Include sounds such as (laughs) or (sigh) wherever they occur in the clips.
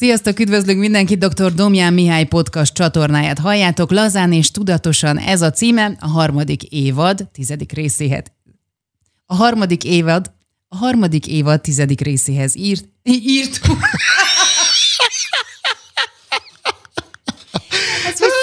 Sziasztok, üdvözlünk mindenkit, dr. Domján Mihály podcast csatornáját halljátok. Lazán és tudatosan ez a címe, a harmadik évad, tizedik részéhez. A harmadik évad, a harmadik évad tizedik részéhez írt, írt. Ezt most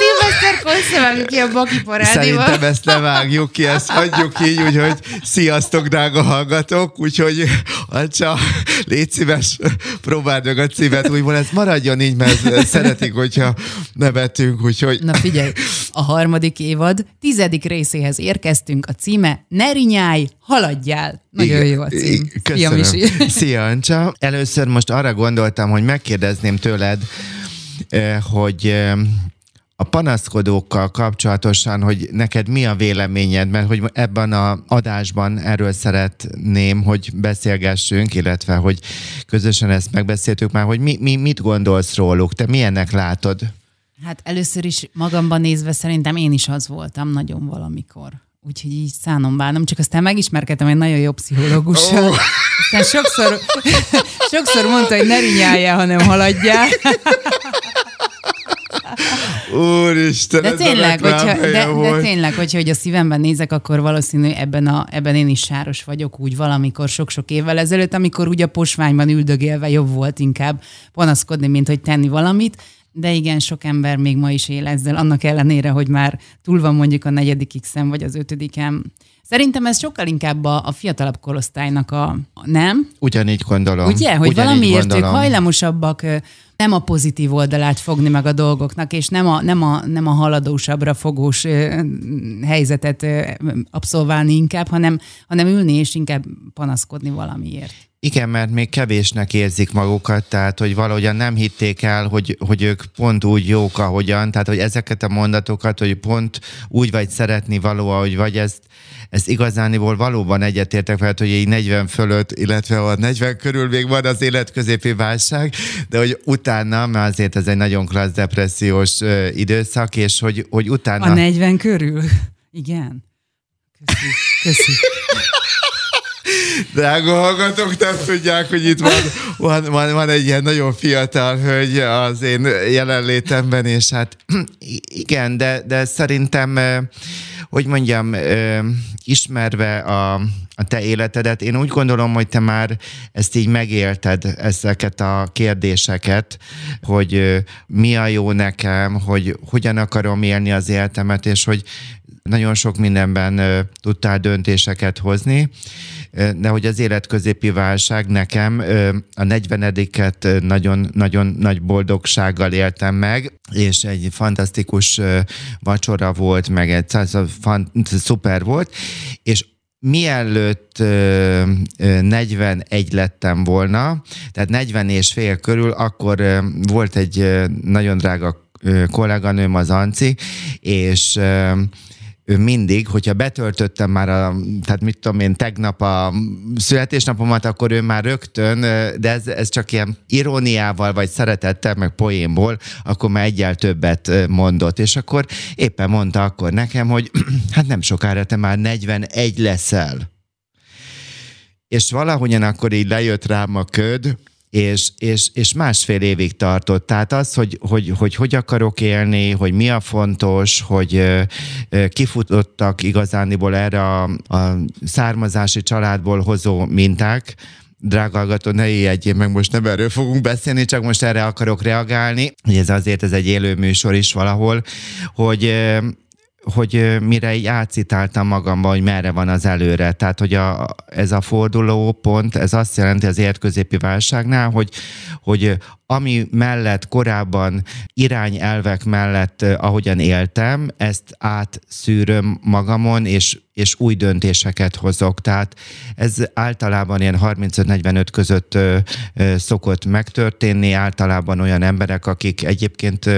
összevágjuk ki a Baki parádival. Szerintem ezt nem vágjuk ki, ezt hagyjuk így, úgyhogy sziasztok, drága hallgatók, úgyhogy Ancsa, légy szíves, próbáld meg a címet, úgyhogy ez maradjon így, mert szeretik, hogyha nevetünk, úgyhogy... Na figyelj, a harmadik évad tizedik részéhez érkeztünk, a címe Nerinyáj, haladjál. Nagyon jó a cím. Köszönöm. Szia, Ancsa. Először most arra gondoltam, hogy megkérdezném tőled, eh, hogy eh, a panaszkodókkal kapcsolatosan, hogy neked mi a véleményed, mert hogy ebben a adásban erről szeretném, hogy beszélgessünk, illetve hogy közösen ezt megbeszéltük már, hogy mi, mi, mit gondolsz róluk, te milyennek látod? Hát először is magamban nézve szerintem én is az voltam nagyon valamikor. Úgyhogy így szánom bánom, csak aztán megismerkedtem egy nagyon jó pszichológussal. Oh. Aztán sokszor, sokszor mondta, hogy ne rinyáljál, hanem haladjál. (laughs) Úristen, de tényleg, hogyha, de, de tényleg, hogyha hogy a szívemben nézek, akkor valószínű ebben, a, ebben én is sáros vagyok úgy valamikor sok-sok évvel ezelőtt, amikor úgy a posványban üldögélve jobb volt inkább panaszkodni, mint hogy tenni valamit. De igen, sok ember még ma is él ezzel, annak ellenére, hogy már túl van mondjuk a negyedik x vagy az ötödikem. Szerintem ez sokkal inkább a, a fiatalabb korosztálynak a, nem? Ugyanígy gondolom. Ugye, hogy Ugyanígy valamiért gondolom. ők hajlamosabbak nem a pozitív oldalát fogni meg a dolgoknak, és nem a, nem a, nem a haladósabbra fogós helyzetet abszolválni inkább, hanem, hanem ülni és inkább panaszkodni valamiért. Igen, mert még kevésnek érzik magukat, tehát hogy valahogyan nem hitték el, hogy, hogy ők pont úgy jók, ahogyan, tehát hogy ezeket a mondatokat, hogy pont úgy vagy szeretni való, ahogy vagy, ezt, ezt igazániból valóban egyetértek fel, hogy így 40 fölött, illetve a 40 körül még van az életközépi válság, de hogy utána, mert azért ez egy nagyon klassz depressziós időszak, és hogy, hogy utána... A 40 körül? Igen. Köszi. Köszi. (laughs) Drága hallgatók, nem tudják, hogy itt van, van, van, van egy ilyen nagyon fiatal hölgy az én jelenlétemben, és hát (clears throat) igen, de, de szerintem, hogy mondjam, ismerve a, a te életedet, én úgy gondolom, hogy te már ezt így megélted, ezeket a kérdéseket, hogy mi a jó nekem, hogy hogyan akarom élni az életemet, és hogy nagyon sok mindenben tudtál döntéseket hozni, de hogy az életközépi válság nekem a 40-et nagyon-nagyon nagy boldogsággal éltem meg, és egy fantasztikus vacsora volt, meg egy szuper volt, és mielőtt 41 lettem volna, tehát 40 és fél körül, akkor volt egy nagyon drága kolléganőm, az Anci, és ő mindig, hogyha betöltöttem már, a, tehát mit tudom én, tegnap a születésnapomat, akkor ő már rögtön, de ez, ez csak ilyen iróniával, vagy szeretettel, meg poénból, akkor már egyel többet mondott. És akkor éppen mondta akkor nekem, hogy (clears throat) hát nem sokára te már 41 leszel. És valahogyan akkor így lejött rám a köd, és, és, és másfél évig tartott. Tehát az, hogy hogy, hogy hogy akarok élni, hogy mi a fontos, hogy kifutottak igazániból erre a, a származási családból hozó minták, drága hallgató, ne ijedjél meg, most nem erről fogunk beszélni, csak most erre akarok reagálni. Ez azért ez egy élő műsor is valahol, hogy hogy mire így átcitáltam magamban, hogy merre van az előre. Tehát, hogy a, ez a forduló pont, ez azt jelenti az értközépi válságnál, hogy, hogy ami mellett korábban irányelvek mellett, ahogyan éltem, ezt átszűröm magamon, és, és új döntéseket hozok. Tehát ez általában ilyen 35-45 között ö, ö, szokott megtörténni, általában olyan emberek, akik egyébként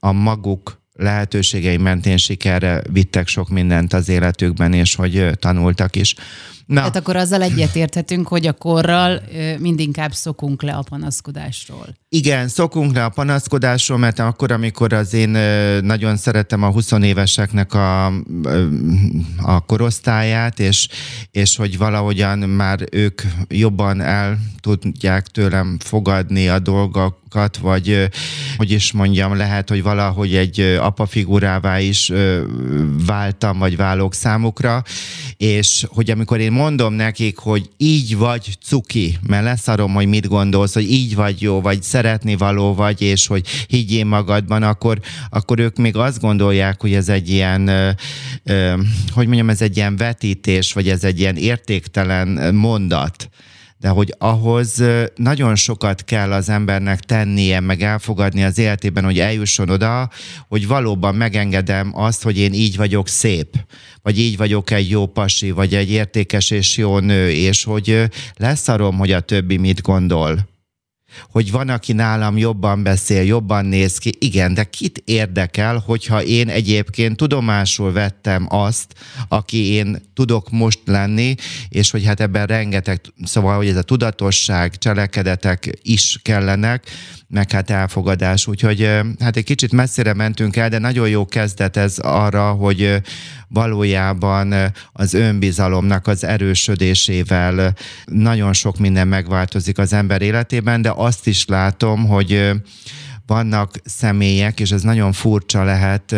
a maguk lehetőségei mentén sikerre vittek sok mindent az életükben, és hogy tanultak is. Na. Tehát akkor azzal egyetérthetünk, hogy a korral mindinkább szokunk le a panaszkodásról. Igen, szokunk le a panaszkodásról, mert akkor, amikor az én nagyon szeretem a 20 éveseknek a, a korosztályát, és, és hogy valahogyan már ők jobban el tudják tőlem fogadni a dolgokat, vagy hogy is mondjam, lehet, hogy valahogy egy apa figurává is váltam, vagy válok számukra, és hogy amikor én mondom nekik, hogy így vagy cuki, mert leszarom, hogy mit gondolsz, hogy így vagy jó, vagy szeretni való vagy, és hogy higgyél magadban, akkor, akkor ők még azt gondolják, hogy ez egy ilyen, ö, ö, hogy mondjam, ez egy ilyen vetítés, vagy ez egy ilyen értéktelen mondat de hogy ahhoz nagyon sokat kell az embernek tennie, meg elfogadni az életében, hogy eljusson oda, hogy valóban megengedem azt, hogy én így vagyok szép, vagy így vagyok egy jó pasi, vagy egy értékes és jó nő, és hogy leszarom, hogy a többi mit gondol hogy van, aki nálam jobban beszél, jobban néz ki. Igen, de kit érdekel, hogyha én egyébként tudomásul vettem azt, aki én tudok most lenni, és hogy hát ebben rengeteg, szóval, hogy ez a tudatosság, cselekedetek is kellenek, meg hát elfogadás. Úgyhogy hát egy kicsit messzire mentünk el, de nagyon jó kezdet ez arra, hogy valójában az önbizalomnak az erősödésével nagyon sok minden megváltozik az ember életében, de azt is látom, hogy vannak személyek, és ez nagyon furcsa lehet,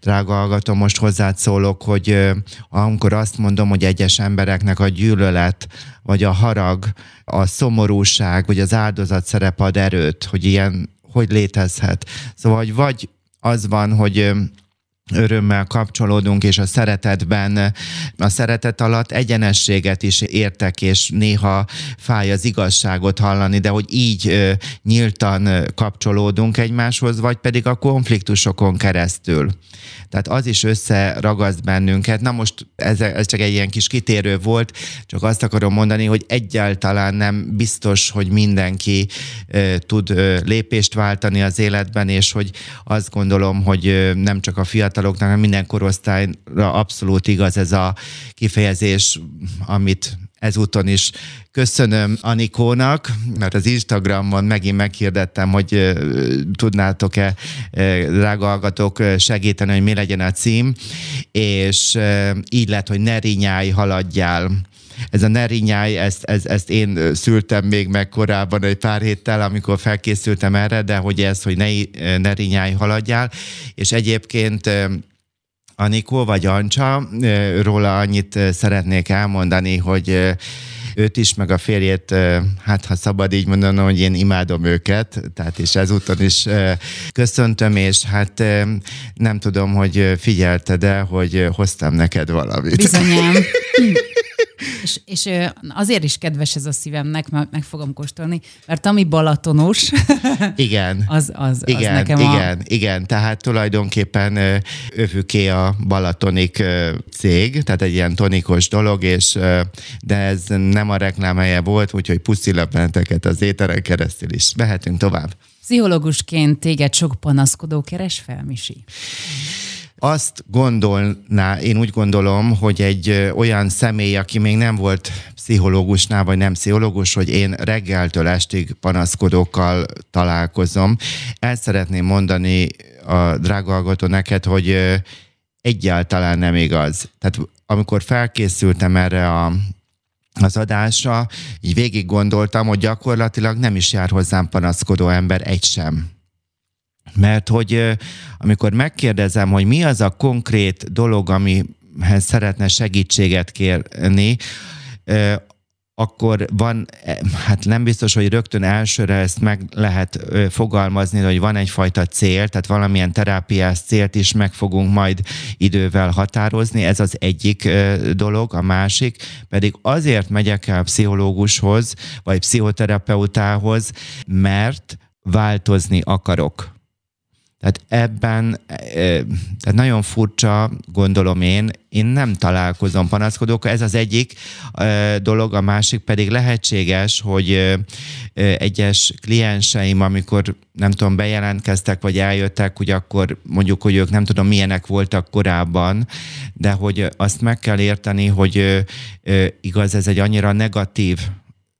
drága hallgató, most hozzád szólok, hogy amikor azt mondom, hogy egyes embereknek a gyűlölet, vagy a harag, a szomorúság, vagy az áldozat szerep ad erőt, hogy ilyen, hogy létezhet. Szóval, hogy vagy az van, hogy örömmel kapcsolódunk, és a szeretetben, a szeretet alatt egyenességet is értek, és néha fáj az igazságot hallani, de hogy így nyíltan kapcsolódunk egymáshoz, vagy pedig a konfliktusokon keresztül. Tehát az is összeragaszt bennünket. Na most ez, ez csak egy ilyen kis kitérő volt, csak azt akarom mondani, hogy egyáltalán nem biztos, hogy mindenki tud lépést váltani az életben, és hogy azt gondolom, hogy nem csak a fiatal fiataloknak, minden korosztályra abszolút igaz ez a kifejezés, amit ezúton is köszönöm Anikónak, mert az Instagramon megint meghirdettem, hogy tudnátok-e, drága hallgatók, segíteni, hogy mi legyen a cím, és így lett, hogy ne rinyálj, haladjál ez a nerinyáj, ezt, ezt, ezt én szültem még meg korábban egy pár héttel, amikor felkészültem erre, de hogy ez, hogy ne, nerinyáj haladjál, és egyébként Anikó vagy Ancsa, róla annyit szeretnék elmondani, hogy őt is, meg a férjét, hát ha szabad így mondanom, hogy én imádom őket, tehát és ezúton is köszöntöm, és hát nem tudom, hogy figyelte, de hogy hoztam neked valamit. Bizonyám. (laughs) És, és azért is kedves ez a szívemnek, mert meg fogom kóstolni, mert ami balatonos, (laughs) igen, az, az, igen, az nekem Igen, a... igen, tehát tulajdonképpen övüké a balatonik cég, tehát egy ilyen tonikos dolog, és de ez nem a reklámhelye volt, úgyhogy puszilap az éteren keresztül is. Mehetünk tovább. Pszichológusként téged sok panaszkodó keres fel, Misi? Azt gondolná, én úgy gondolom, hogy egy olyan személy, aki még nem volt pszichológusnál, vagy nem pszichológus, hogy én reggeltől estig panaszkodókkal találkozom. El szeretném mondani a drága hallgató neked, hogy egyáltalán nem igaz. Tehát amikor felkészültem erre a az adásra, így végig gondoltam, hogy gyakorlatilag nem is jár hozzám panaszkodó ember egy sem. Mert hogy amikor megkérdezem, hogy mi az a konkrét dolog, amihez szeretne segítséget kérni, akkor van, hát nem biztos, hogy rögtön elsőre ezt meg lehet fogalmazni, hogy van egyfajta cél, tehát valamilyen terápiás célt is meg fogunk majd idővel határozni, ez az egyik dolog, a másik pedig azért megyek el pszichológushoz, vagy pszichoterapeutához, mert változni akarok Tehát ebben tehát nagyon furcsa, gondolom én, én nem találkozom panaszkodókkal. Ez az egyik dolog, a másik pedig lehetséges, hogy egyes klienseim, amikor nem tudom, bejelentkeztek, vagy eljöttek, hogy akkor mondjuk, hogy ők nem tudom, milyenek voltak korábban, de hogy azt meg kell érteni, hogy igaz, ez egy annyira negatív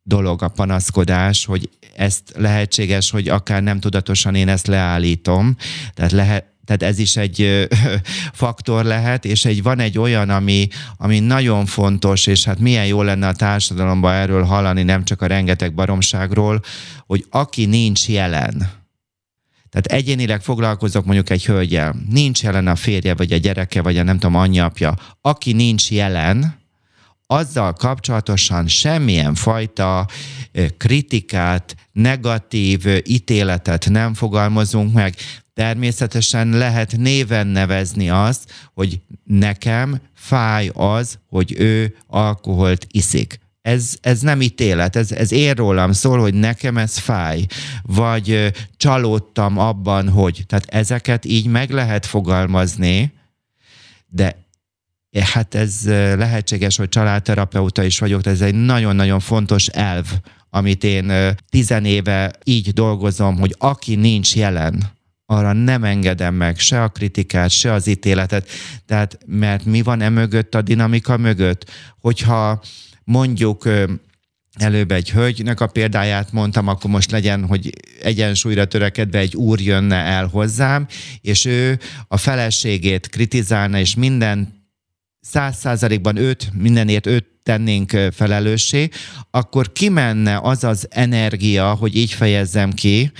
dolog a panaszkodás, hogy ezt lehetséges, hogy akár nem tudatosan én ezt leállítom, tehát lehet, tehát ez is egy (laughs) faktor lehet, és egy, van egy olyan, ami, ami nagyon fontos, és hát milyen jó lenne a társadalomban erről hallani, nem csak a rengeteg baromságról, hogy aki nincs jelen, tehát egyénileg foglalkozok mondjuk egy hölgyel, nincs jelen a férje, vagy a gyereke, vagy a nem tudom, anyapja. Aki nincs jelen, azzal kapcsolatosan semmilyen fajta kritikát, negatív ítéletet nem fogalmazunk meg. Természetesen lehet néven nevezni azt, hogy nekem fáj az, hogy ő alkoholt iszik. Ez, ez nem ítélet, ez, ez én rólam szól, hogy nekem ez fáj, vagy csalódtam abban, hogy. Tehát ezeket így meg lehet fogalmazni, de Hát ez lehetséges, hogy családterapeuta is vagyok, de ez egy nagyon-nagyon fontos elv, amit én tizenéve így dolgozom, hogy aki nincs jelen, arra nem engedem meg se a kritikát, se az ítéletet. Tehát, mert mi van e mögött, a dinamika mögött? Hogyha mondjuk előbb egy hölgynek a példáját mondtam, akkor most legyen, hogy egyensúlyra törekedve egy úr jönne el hozzám, és ő a feleségét kritizálna, és minden száz százalékban őt, mindenért őt tennénk felelőssé, akkor kimenne az az energia, hogy így fejezzem ki,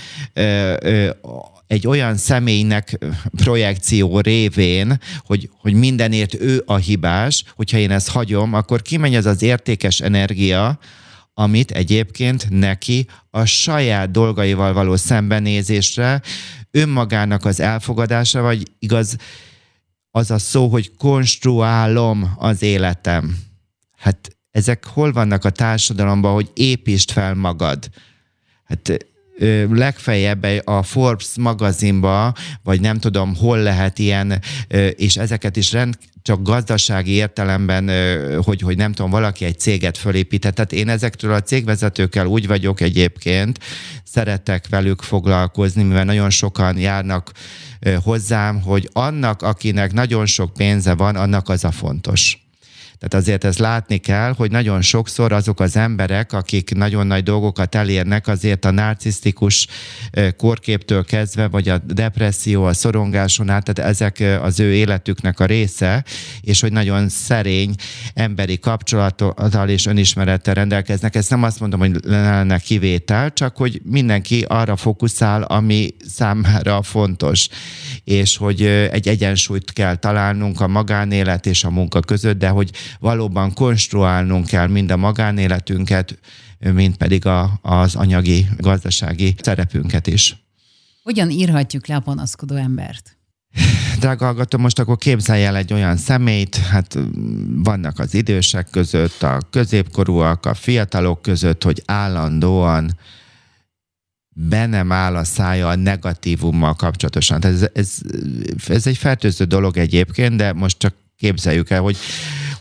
egy olyan személynek projekció révén, hogy, hogy mindenért ő a hibás, hogyha én ezt hagyom, akkor kimegy az az értékes energia, amit egyébként neki a saját dolgaival való szembenézésre, önmagának az elfogadása, vagy igaz, az a szó, hogy konstruálom az életem. Hát ezek hol vannak a társadalomban, hogy építsd fel magad? Hát legfeljebb a Forbes magazinba, vagy nem tudom, hol lehet ilyen, és ezeket is rend, csak gazdasági értelemben, hogy, hogy nem tudom, valaki egy céget fölépített. Tehát én ezektől a cégvezetőkkel úgy vagyok egyébként, szeretek velük foglalkozni, mivel nagyon sokan járnak hozzám, hogy annak, akinek nagyon sok pénze van, annak az a fontos. Tehát azért ezt látni kell, hogy nagyon sokszor azok az emberek, akik nagyon nagy dolgokat elérnek, azért a narcisztikus korképtől kezdve, vagy a depresszió, a szorongáson át, tehát ezek az ő életüknek a része, és hogy nagyon szerény emberi kapcsolattal és önismerettel rendelkeznek. Ezt nem azt mondom, hogy lenne kivétel, csak hogy mindenki arra fókuszál, ami számára fontos, és hogy egy egyensúlyt kell találnunk a magánélet és a munka között, de hogy valóban konstruálnunk kell mind a magánéletünket, mint pedig a, az anyagi, gazdasági szerepünket is. Hogyan írhatjuk le a panaszkodó embert? Drága hallgató, most akkor képzelj el egy olyan személyt, hát vannak az idősek között, a középkorúak, a fiatalok között, hogy állandóan bennem áll a szája a negatívummal kapcsolatosan. Tehát ez, ez, ez egy fertőző dolog egyébként, de most csak képzeljük el, hogy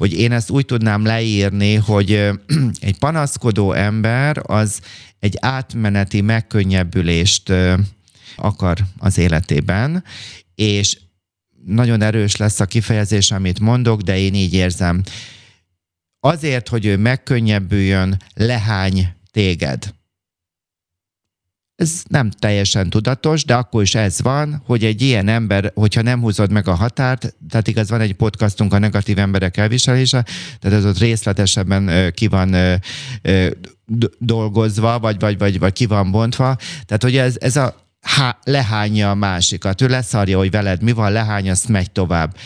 hogy én ezt úgy tudnám leírni, hogy (clears throat) egy panaszkodó ember az egy átmeneti megkönnyebbülést akar az életében, és nagyon erős lesz a kifejezés, amit mondok, de én így érzem. Azért, hogy ő megkönnyebbüljön, lehány téged ez nem teljesen tudatos, de akkor is ez van, hogy egy ilyen ember, hogyha nem húzod meg a határt, tehát igaz, van egy podcastunk a negatív emberek elviselése, tehát ez ott részletesebben ki van dolgozva, vagy, vagy, vagy, vagy ki van bontva. Tehát, hogy ez, ez a há, lehányja a másikat, ő leszarja, hogy veled mi van, lehány, azt megy tovább.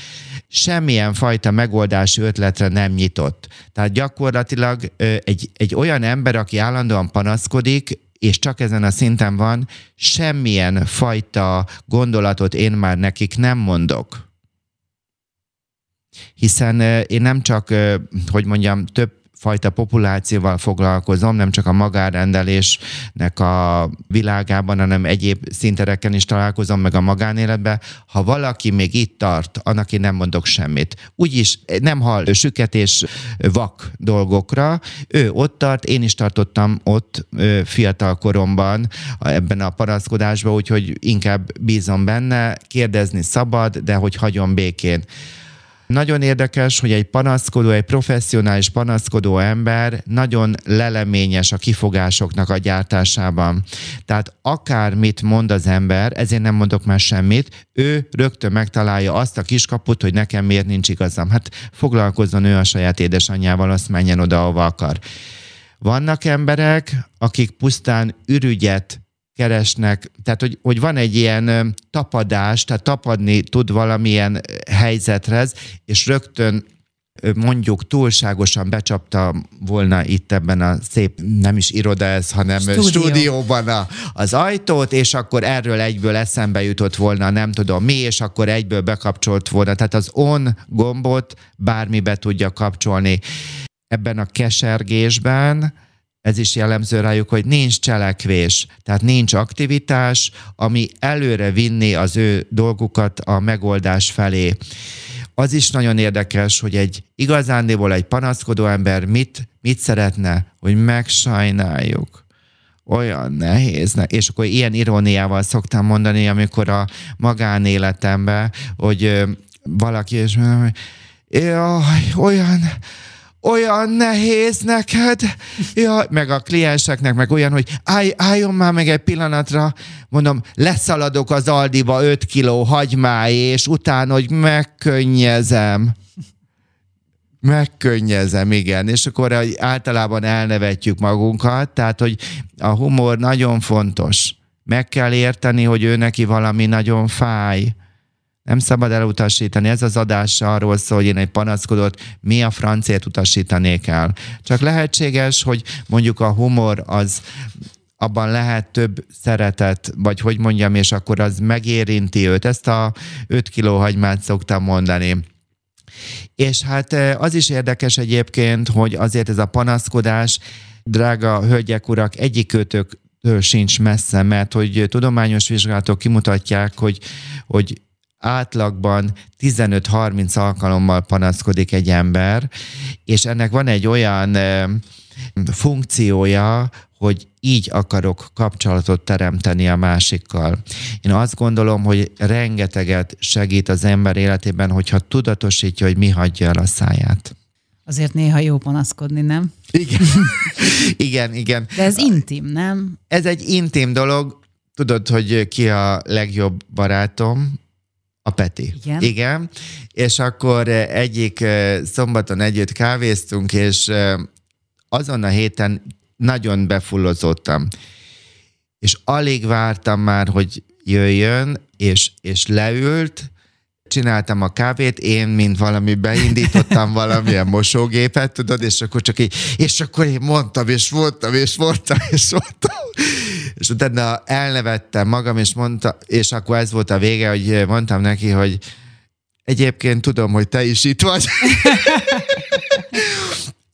Semmilyen fajta megoldási ötletre nem nyitott. Tehát gyakorlatilag egy, egy olyan ember, aki állandóan panaszkodik, és csak ezen a szinten van, semmilyen fajta gondolatot én már nekik nem mondok. Hiszen én nem csak, hogy mondjam, több fajta populációval foglalkozom, nem csak a magárendelésnek a világában, hanem egyéb szintereken is találkozom, meg a magánéletben. Ha valaki még itt tart, annak én nem mondok semmit. Úgyis nem hall süketés vak dolgokra, ő ott tart, én is tartottam ott fiatal koromban ebben a paraszkodásban, úgyhogy inkább bízom benne, kérdezni szabad, de hogy hagyom békén. Nagyon érdekes, hogy egy panaszkodó, egy professzionális panaszkodó ember nagyon leleményes a kifogásoknak a gyártásában. Tehát akármit mond az ember, ezért nem mondok már semmit, ő rögtön megtalálja azt a kiskaput, hogy nekem miért nincs igazam. Hát foglalkozzon ő a saját édesanyjával, azt menjen oda, ahova akar. Vannak emberek, akik pusztán ürügyet keresnek, tehát hogy, hogy van egy ilyen tapadás, tehát tapadni tud valamilyen helyzetrez, és rögtön mondjuk túlságosan becsapta volna itt ebben a szép, nem is iroda ez, hanem Stúdió. stúdióban a, az ajtót, és akkor erről egyből eszembe jutott volna, nem tudom mi, és akkor egyből bekapcsolt volna. Tehát az on gombot bármibe tudja kapcsolni. Ebben a kesergésben ez is jellemző rájuk, hogy nincs cselekvés, tehát nincs aktivitás, ami előre vinni az ő dolgukat a megoldás felé. Az is nagyon érdekes, hogy egy igazándiból egy panaszkodó ember mit, mit szeretne, hogy megsajnáljuk olyan nehéz. És akkor ilyen iróniával szoktam mondani, amikor a magánéletemben, hogy valaki és mondja, hogy olyan, olyan nehéz neked, ja, meg a klienseknek meg olyan, hogy állj, álljon már meg egy pillanatra, mondom, leszaladok az Aldiba 5 kiló hagymáj, és utána, hogy megkönnyezem. Megkönnyezem, igen. És akkor általában elnevetjük magunkat, tehát, hogy a humor nagyon fontos. Meg kell érteni, hogy ő neki valami nagyon fáj nem szabad elutasítani. Ez az adás arról szól, hogy én egy panaszkodót mi a francért utasítanék el. Csak lehetséges, hogy mondjuk a humor az abban lehet több szeretet, vagy hogy mondjam, és akkor az megérinti őt. Ezt a 5 kiló hagymát szoktam mondani. És hát az is érdekes egyébként, hogy azért ez a panaszkodás, drága hölgyek, urak, egyikőtök sincs messze, mert hogy tudományos vizsgálatok kimutatják, hogy, hogy átlagban 15-30 alkalommal panaszkodik egy ember, és ennek van egy olyan funkciója, hogy így akarok kapcsolatot teremteni a másikkal. Én azt gondolom, hogy rengeteget segít az ember életében, hogyha tudatosítja, hogy mi hagyja el a száját. Azért néha jó panaszkodni, nem? Igen. (laughs) igen, igen. De ez intim, nem? Ez egy intim dolog. Tudod, hogy ki a legjobb barátom? A Peti. Igen. Igen. És akkor eh, egyik eh, szombaton együtt kávéztunk, és eh, azon a héten nagyon befullozottam. És alig vártam már, hogy jöjjön, és, és leült, csináltam a kávét, én, mint valami beindítottam valamilyen mosógépet, tudod, és akkor csak így, és akkor én mondtam, és mondtam, és mondtam, és mondtam, és utána elnevettem magam, és mondta, és akkor ez volt a vége, hogy mondtam neki, hogy egyébként tudom, hogy te is itt vagy.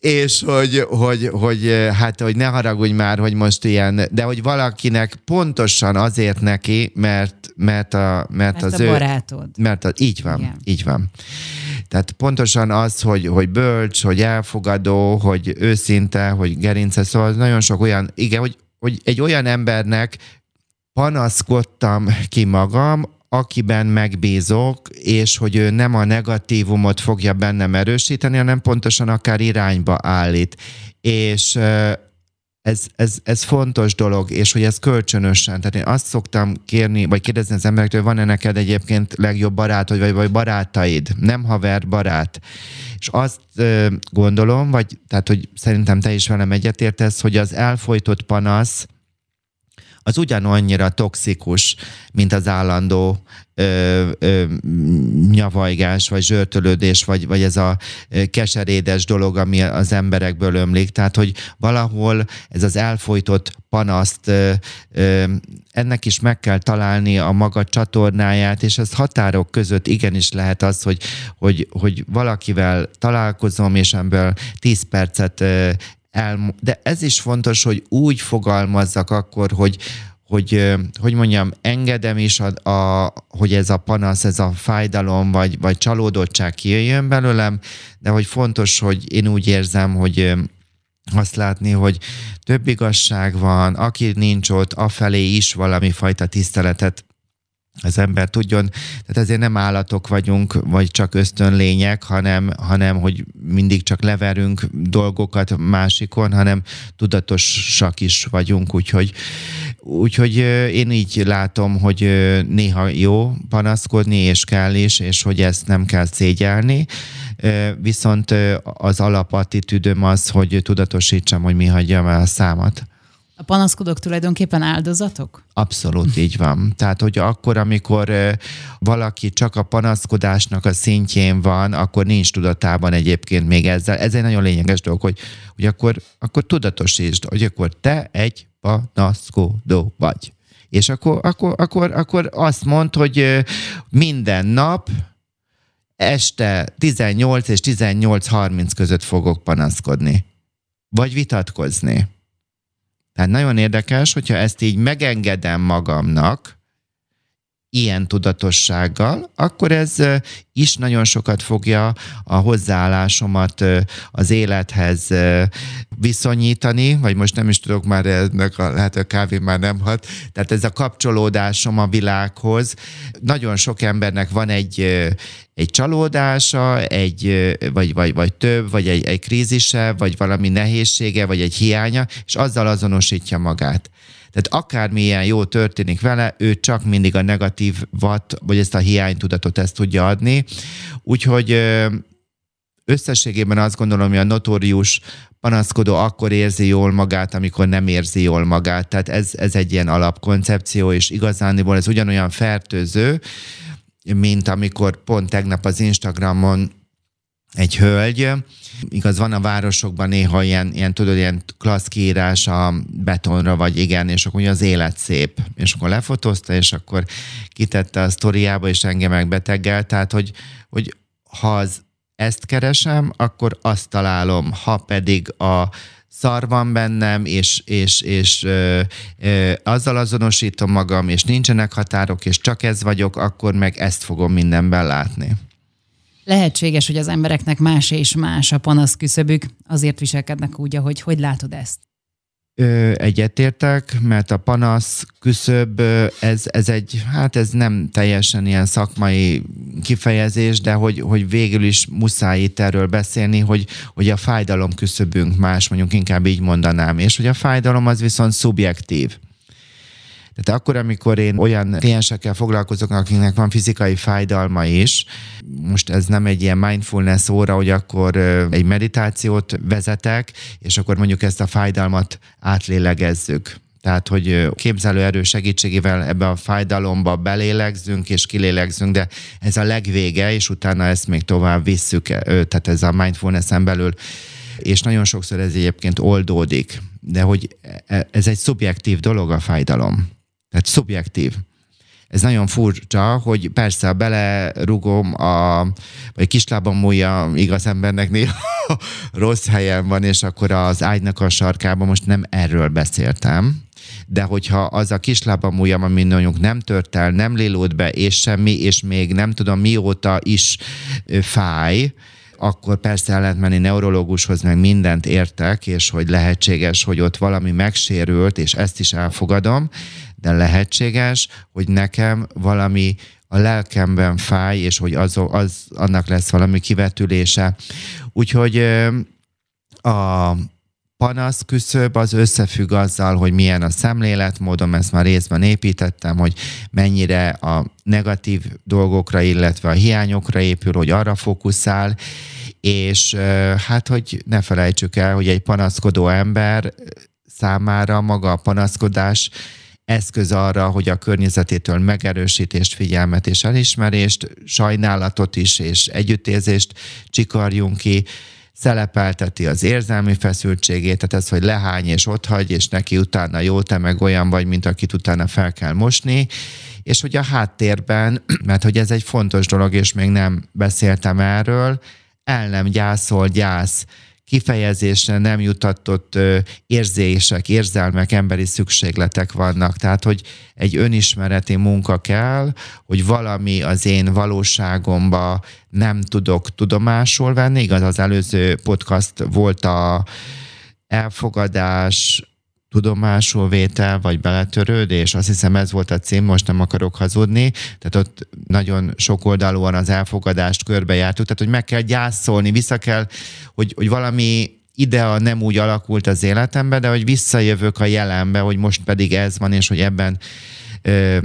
És hogy, hogy, hogy, hát, hogy ne haragudj már, hogy most ilyen, de hogy valakinek pontosan azért neki, mert, mert, a, mert, mert az a ő... barátod. Mert a, így van, Igen. így van. Tehát pontosan az, hogy, hogy bölcs, hogy elfogadó, hogy őszinte, hogy gerince, szóval nagyon sok olyan, igen, hogy hogy egy olyan embernek panaszkodtam ki magam, akiben megbízok, és hogy ő nem a negatívumot fogja bennem erősíteni, hanem pontosan akár irányba állít. És ez, ez, ez fontos dolog, és hogy ez kölcsönösen. Tehát én azt szoktam kérni, vagy kérdezni az emberektől, van-e neked egyébként legjobb barátod, vagy, vagy barátaid? Nem haver, barát. És azt gondolom, vagy tehát, hogy szerintem te is velem egyetértesz, hogy az elfolytott panasz, az ugyanannyira toxikus, mint az állandó ö, ö, nyavajgás, vagy zsörtölődés, vagy, vagy ez a keserédes dolog, ami az emberekből ömlik. Tehát, hogy valahol ez az elfolytott panaszt, ö, ö, ennek is meg kell találni a maga csatornáját, és ez határok között igenis lehet az, hogy, hogy, hogy valakivel találkozom, és ebből 10 percet el, de ez is fontos, hogy úgy fogalmazzak akkor, hogy, hogy, hogy mondjam, engedem is, a, a, hogy ez a panasz, ez a fájdalom, vagy, vagy csalódottság kijöjjön belőlem, de hogy fontos, hogy én úgy érzem, hogy azt látni, hogy több igazság van, aki nincs ott, afelé is valami fajta tiszteletet az ember tudjon, tehát ezért nem állatok vagyunk, vagy csak ösztönlények, hanem, hanem hogy mindig csak leverünk dolgokat másikon, hanem tudatosak is vagyunk, úgyhogy, úgyhogy én így látom, hogy néha jó panaszkodni, és kell is, és hogy ezt nem kell szégyelni, viszont az alapattitűdöm az, hogy tudatosítsam, hogy mi hagyjam el a számat. A panaszkodók tulajdonképpen áldozatok? Abszolút így van. Tehát, hogy akkor, amikor valaki csak a panaszkodásnak a szintjén van, akkor nincs tudatában egyébként még ezzel. Ez egy nagyon lényeges dolog, hogy, hogy akkor, akkor tudatosítsd, hogy akkor te egy panaszkodó vagy. És akkor, akkor, akkor, akkor azt mond, hogy minden nap este 18 és 18.30 között fogok panaszkodni. Vagy vitatkozni. Tehát nagyon érdekes, hogyha ezt így megengedem magamnak, ilyen tudatossággal, akkor ez is nagyon sokat fogja a hozzáállásomat az élethez viszonyítani, vagy most nem is tudok már ennek a, lehet a kávé már nem hat, tehát ez a kapcsolódásom a világhoz. Nagyon sok embernek van egy, egy csalódása, egy, vagy, vagy, vagy több, vagy egy, egy krízise, vagy valami nehézsége, vagy egy hiánya, és azzal azonosítja magát. Tehát akármilyen jó történik vele, ő csak mindig a negatív vat, vagy ezt a hiánytudatot ezt tudja adni. Úgyhogy összességében azt gondolom, hogy a notórius panaszkodó akkor érzi jól magát, amikor nem érzi jól magát. Tehát ez, ez egy ilyen alapkoncepció, és igazániból ez ugyanolyan fertőző, mint amikor pont tegnap az Instagramon egy hölgy, igaz, van a városokban néha ilyen, ilyen tudod, ilyen klassz kiírás a betonra, vagy igen, és akkor az élet szép. És akkor lefotózta, és akkor kitette a sztoriába, és engem megbeteggel, tehát, hogy, hogy ha az ezt keresem, akkor azt találom, ha pedig a szar van bennem, és, és, és ö, ö, azzal azonosítom magam, és nincsenek határok, és csak ez vagyok, akkor meg ezt fogom mindenben látni. Lehetséges, hogy az embereknek más és más a panasz küszöbük, azért viselkednek úgy, ahogy hogy látod ezt? Egyetértek, mert a panasz küszöb, ez, ez egy, hát ez nem teljesen ilyen szakmai kifejezés, de hogy, hogy végül is muszáj itt erről beszélni, hogy, hogy a fájdalom küszöbünk más, mondjuk inkább így mondanám, és hogy a fájdalom az viszont szubjektív. Tehát akkor, amikor én olyan kliensekkel foglalkozok, akiknek van fizikai fájdalma is, most ez nem egy ilyen mindfulness óra, hogy akkor egy meditációt vezetek, és akkor mondjuk ezt a fájdalmat átlélegezzük. Tehát, hogy képzelő erő segítségével ebbe a fájdalomba belélegzünk és kilélegzünk, de ez a legvége, és utána ezt még tovább visszük, tehát ez a mindfulness-en belül és nagyon sokszor ez egyébként oldódik, de hogy e, ez egy szubjektív dolog a fájdalom. Tehát szubjektív. Ez nagyon furcsa, hogy persze belerugom a, vagy kislábam múlja igaz embernek néha (laughs) rossz helyen van, és akkor az ágynak a sarkában most nem erről beszéltem, de hogyha az a kislábam ujjam, ami mondjuk nem tört el, nem lélód be, és semmi, és még nem tudom mióta is fáj, akkor persze el lehet menni neurológushoz, meg mindent értek, és hogy lehetséges, hogy ott valami megsérült, és ezt is elfogadom, de lehetséges, hogy nekem valami a lelkemben fáj, és hogy az, az annak lesz valami kivetülése. Úgyhogy a panasz küszöb az összefügg azzal, hogy milyen a szemléletmódom, ezt már részben építettem, hogy mennyire a negatív dolgokra, illetve a hiányokra épül, hogy arra fókuszál, és hát, hogy ne felejtsük el, hogy egy panaszkodó ember számára maga a panaszkodás eszköz arra, hogy a környezetétől megerősítést, figyelmet és elismerést, sajnálatot is és együttérzést csikarjunk ki, szelepelteti az érzelmi feszültségét, tehát ez, hogy lehány és ott hagy, és neki utána jó, te meg olyan vagy, mint akit utána fel kell mosni, és hogy a háttérben, (clears throat) mert hogy ez egy fontos dolog, és még nem beszéltem erről, el nem gyászol gyász, kifejezésre nem jutatott érzések, érzelmek, emberi szükségletek vannak. Tehát, hogy egy önismereti munka kell, hogy valami az én valóságomba nem tudok tudomásul venni. Igaz, az előző podcast volt a elfogadás, tudomásul vétel, vagy beletörődés, azt hiszem ez volt a cím, most nem akarok hazudni, tehát ott nagyon sok oldalúan az elfogadást körbejártuk, tehát hogy meg kell gyászolni, vissza kell, hogy, hogy valami idea nem úgy alakult az életembe, de hogy visszajövök a jelenbe, hogy most pedig ez van, és hogy ebben ö,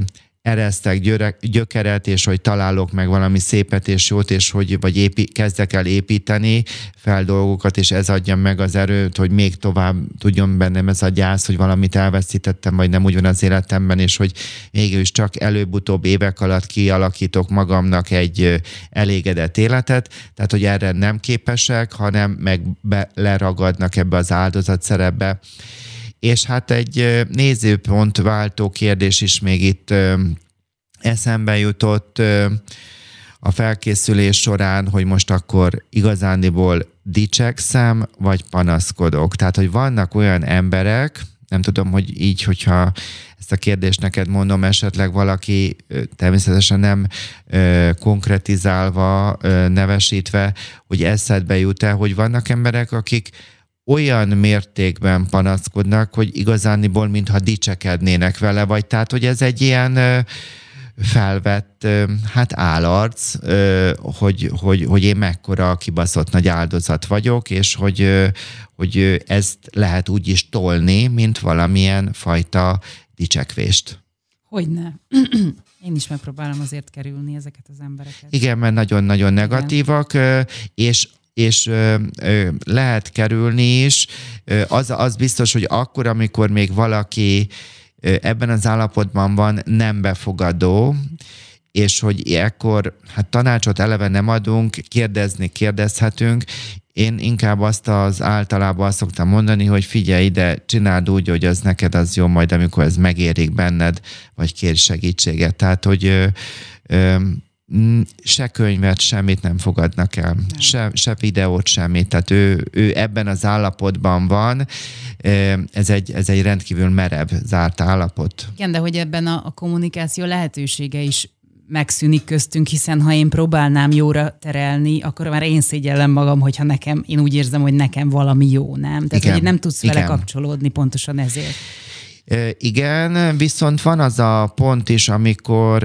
eresztek györek, gyökeret, és hogy találok meg valami szépet és jót, és hogy vagy épi, kezdek el építeni fel dolgokat, és ez adja meg az erőt, hogy még tovább tudjon bennem ez a gyász, hogy valamit elveszítettem, vagy nem úgy van az életemben, és hogy mégis csak előbb-utóbb évek alatt kialakítok magamnak egy elégedett életet, tehát hogy erre nem képesek, hanem meg be, leragadnak ebbe az áldozat szerepbe és hát egy nézőpont váltó kérdés is még itt eszembe jutott a felkészülés során, hogy most akkor igazándiból dicsekszem, vagy panaszkodok. Tehát, hogy vannak olyan emberek, nem tudom, hogy így, hogyha ezt a kérdést neked mondom, esetleg valaki természetesen nem konkretizálva, nevesítve, hogy eszedbe jut-e, hogy vannak emberek, akik olyan mértékben panaszkodnak, hogy igazániból mintha dicsekednének vele, vagy tehát, hogy ez egy ilyen felvett hát állarc, hogy, hogy, hogy én mekkora kibaszott nagy áldozat vagyok, és hogy, hogy ezt lehet úgy is tolni, mint valamilyen fajta dicsekvést. Hogyne. Én is megpróbálom azért kerülni ezeket az embereket. Igen, mert nagyon-nagyon negatívak, Igen. és és ö, ö, lehet kerülni is. Az, az biztos, hogy akkor, amikor még valaki ebben az állapotban van, nem befogadó, és hogy ekkor hát tanácsot eleve nem adunk, kérdezni kérdezhetünk, én inkább azt az általában azt szoktam mondani, hogy figyelj ide, csináld úgy, hogy az neked az jó majd, amikor ez megérik benned, vagy kér segítséget. Tehát, hogy ö, ö, se könyvet, semmit nem fogadnak el, nem. Se, se videót, semmit. Tehát ő, ő ebben az állapotban van, ez egy, ez egy rendkívül merev, zárt állapot. Igen, de hogy ebben a, a kommunikáció lehetősége is megszűnik köztünk, hiszen ha én próbálnám jóra terelni, akkor már én szégyellem magam, hogyha nekem, én úgy érzem, hogy nekem valami jó, nem? Tehát, Igen. hogy nem tudsz vele Igen. kapcsolódni pontosan ezért. Igen, viszont van az a pont is, amikor,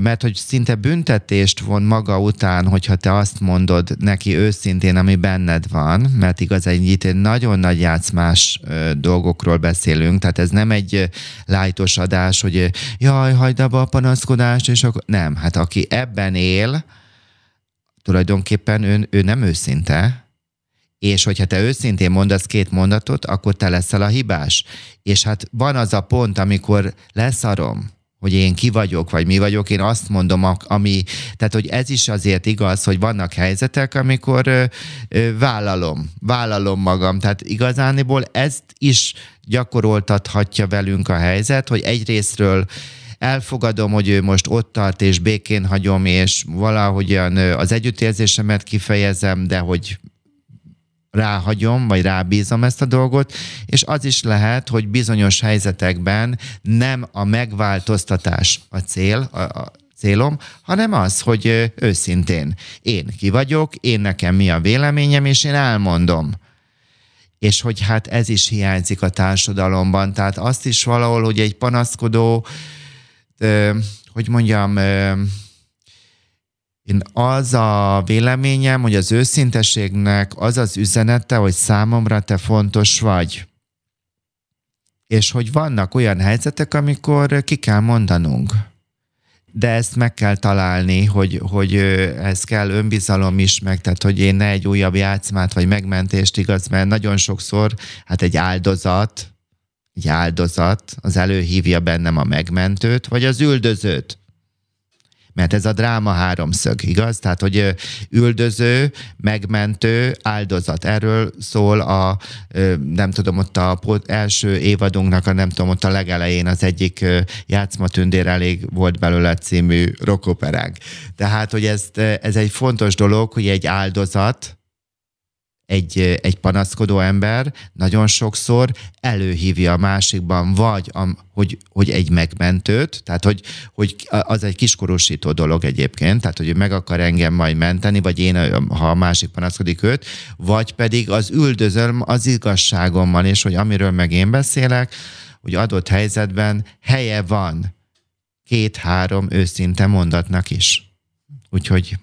mert hogy szinte büntetést von maga után, hogyha te azt mondod neki őszintén, ami benned van, mert igaz, itt egy nagyon nagy játszmás dolgokról beszélünk, tehát ez nem egy lájtos adás, hogy jaj, hagyd abba a panaszkodást, és akkor nem, hát aki ebben él, tulajdonképpen ő, ő nem őszinte, és hogyha te őszintén mondasz két mondatot, akkor te leszel a hibás. És hát van az a pont, amikor leszarom, hogy én ki vagyok, vagy mi vagyok, én azt mondom, ami, tehát hogy ez is azért igaz, hogy vannak helyzetek, amikor ö, ö, vállalom, vállalom magam, tehát igazániból ezt is gyakoroltathatja velünk a helyzet, hogy egyrésztről elfogadom, hogy ő most ott tart, és békén hagyom, és valahogyan az együttérzésemet kifejezem, de hogy ráhagyom, vagy rábízom ezt a dolgot, és az is lehet, hogy bizonyos helyzetekben nem a megváltoztatás a cél, a, a célom, hanem az, hogy őszintén én ki vagyok, én nekem mi a véleményem, és én elmondom. És hogy hát ez is hiányzik a társadalomban, tehát azt is valahol, hogy egy panaszkodó, hogy mondjam, én az a véleményem, hogy az őszintességnek az az üzenete, hogy számomra te fontos vagy. És hogy vannak olyan helyzetek, amikor ki kell mondanunk. De ezt meg kell találni, hogy, hogy ez kell önbizalom is, meg tehát, hogy én ne egy újabb játszmát vagy megmentést igaz, mert nagyon sokszor hát egy áldozat, egy áldozat, az előhívja bennem a megmentőt, vagy az üldözőt mert ez a dráma háromszög, igaz? Tehát, hogy üldöző, megmentő, áldozat. Erről szól a, nem tudom, ott a első évadunknak, a nem tudom, ott a legelején az egyik játszmatündér elég volt belőle című rockoperánk. Tehát, hogy ez, ez egy fontos dolog, hogy egy áldozat, egy, egy panaszkodó ember nagyon sokszor előhívja a másikban, vagy a, hogy, hogy egy megmentőt, tehát hogy, hogy az egy kiskorúsító dolog egyébként, tehát hogy meg akar engem majd menteni, vagy én, ha a másik panaszkodik őt, vagy pedig az üldözöm az igazságommal, és hogy amiről meg én beszélek, hogy adott helyzetben helye van két-három őszinte mondatnak is. Úgyhogy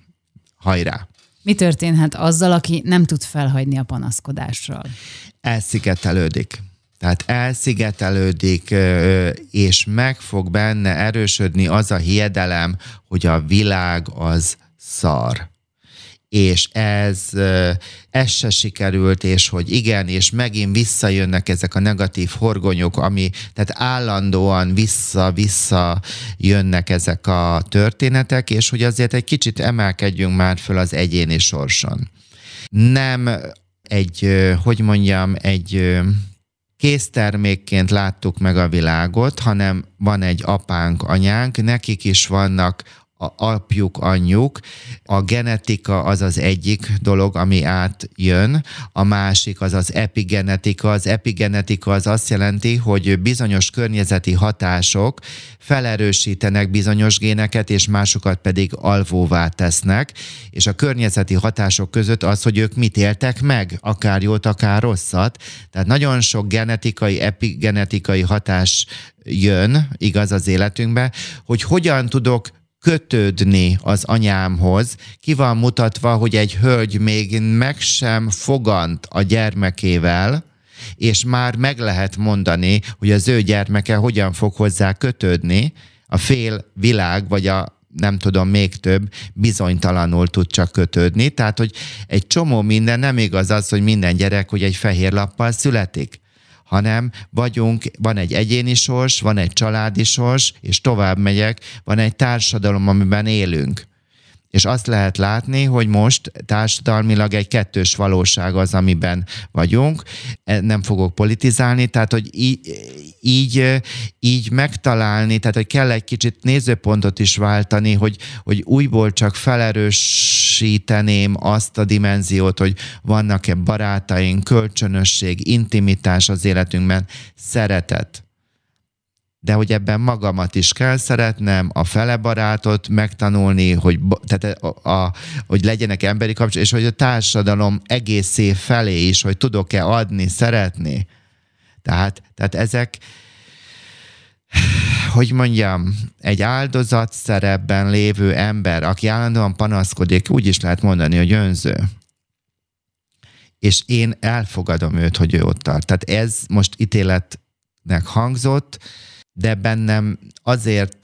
hajrá! Mi történhet azzal, aki nem tud felhagyni a panaszkodásról? Elszigetelődik. Tehát elszigetelődik, és meg fog benne erősödni az a hiedelem, hogy a világ az szar és ez, ez se sikerült, és hogy igen, és megint visszajönnek ezek a negatív horgonyok, ami, tehát állandóan vissza-vissza jönnek ezek a történetek, és hogy azért egy kicsit emelkedjünk már föl az egyéni sorson. Nem egy, hogy mondjam, egy késztermékként láttuk meg a világot, hanem van egy apánk, anyánk, nekik is vannak a apjuk, anyjuk. A genetika az az egyik dolog, ami átjön, a másik az az epigenetika. Az epigenetika az azt jelenti, hogy bizonyos környezeti hatások felerősítenek bizonyos géneket, és másokat pedig alvóvá tesznek, és a környezeti hatások között az, hogy ők mit éltek meg, akár jót, akár rosszat. Tehát nagyon sok genetikai, epigenetikai hatás jön, igaz az életünkbe, hogy hogyan tudok kötődni az anyámhoz. Ki van mutatva, hogy egy hölgy még meg sem fogant a gyermekével, és már meg lehet mondani, hogy az ő gyermeke hogyan fog hozzá kötődni, a fél világ, vagy a nem tudom, még több, bizonytalanul tud csak kötődni. Tehát, hogy egy csomó minden nem igaz az, hogy minden gyerek, hogy egy fehér lappal születik hanem vagyunk, van egy egyéni sors, van egy családi sors, és tovább megyek, van egy társadalom, amiben élünk. És azt lehet látni, hogy most társadalmilag egy kettős valóság az, amiben vagyunk. E, nem fogok politizálni, tehát hogy így, így, így megtalálni, tehát hogy kell egy kicsit nézőpontot is váltani, hogy, hogy újból csak felerősíteném azt a dimenziót, hogy vannak-e barátaink, kölcsönösség, intimitás az életünkben, szeretet de hogy ebben magamat is kell szeretnem, a fele barátot megtanulni, hogy, tehát a, a, hogy legyenek emberi kapcsolatok, és hogy a társadalom egészé felé is, hogy tudok-e adni, szeretni. Tehát, tehát ezek, hogy mondjam, egy áldozat szerepben lévő ember, aki állandóan panaszkodik, úgy is lehet mondani, hogy önző. És én elfogadom őt, hogy ő ott tart. Tehát ez most ítéletnek hangzott, de bennem azért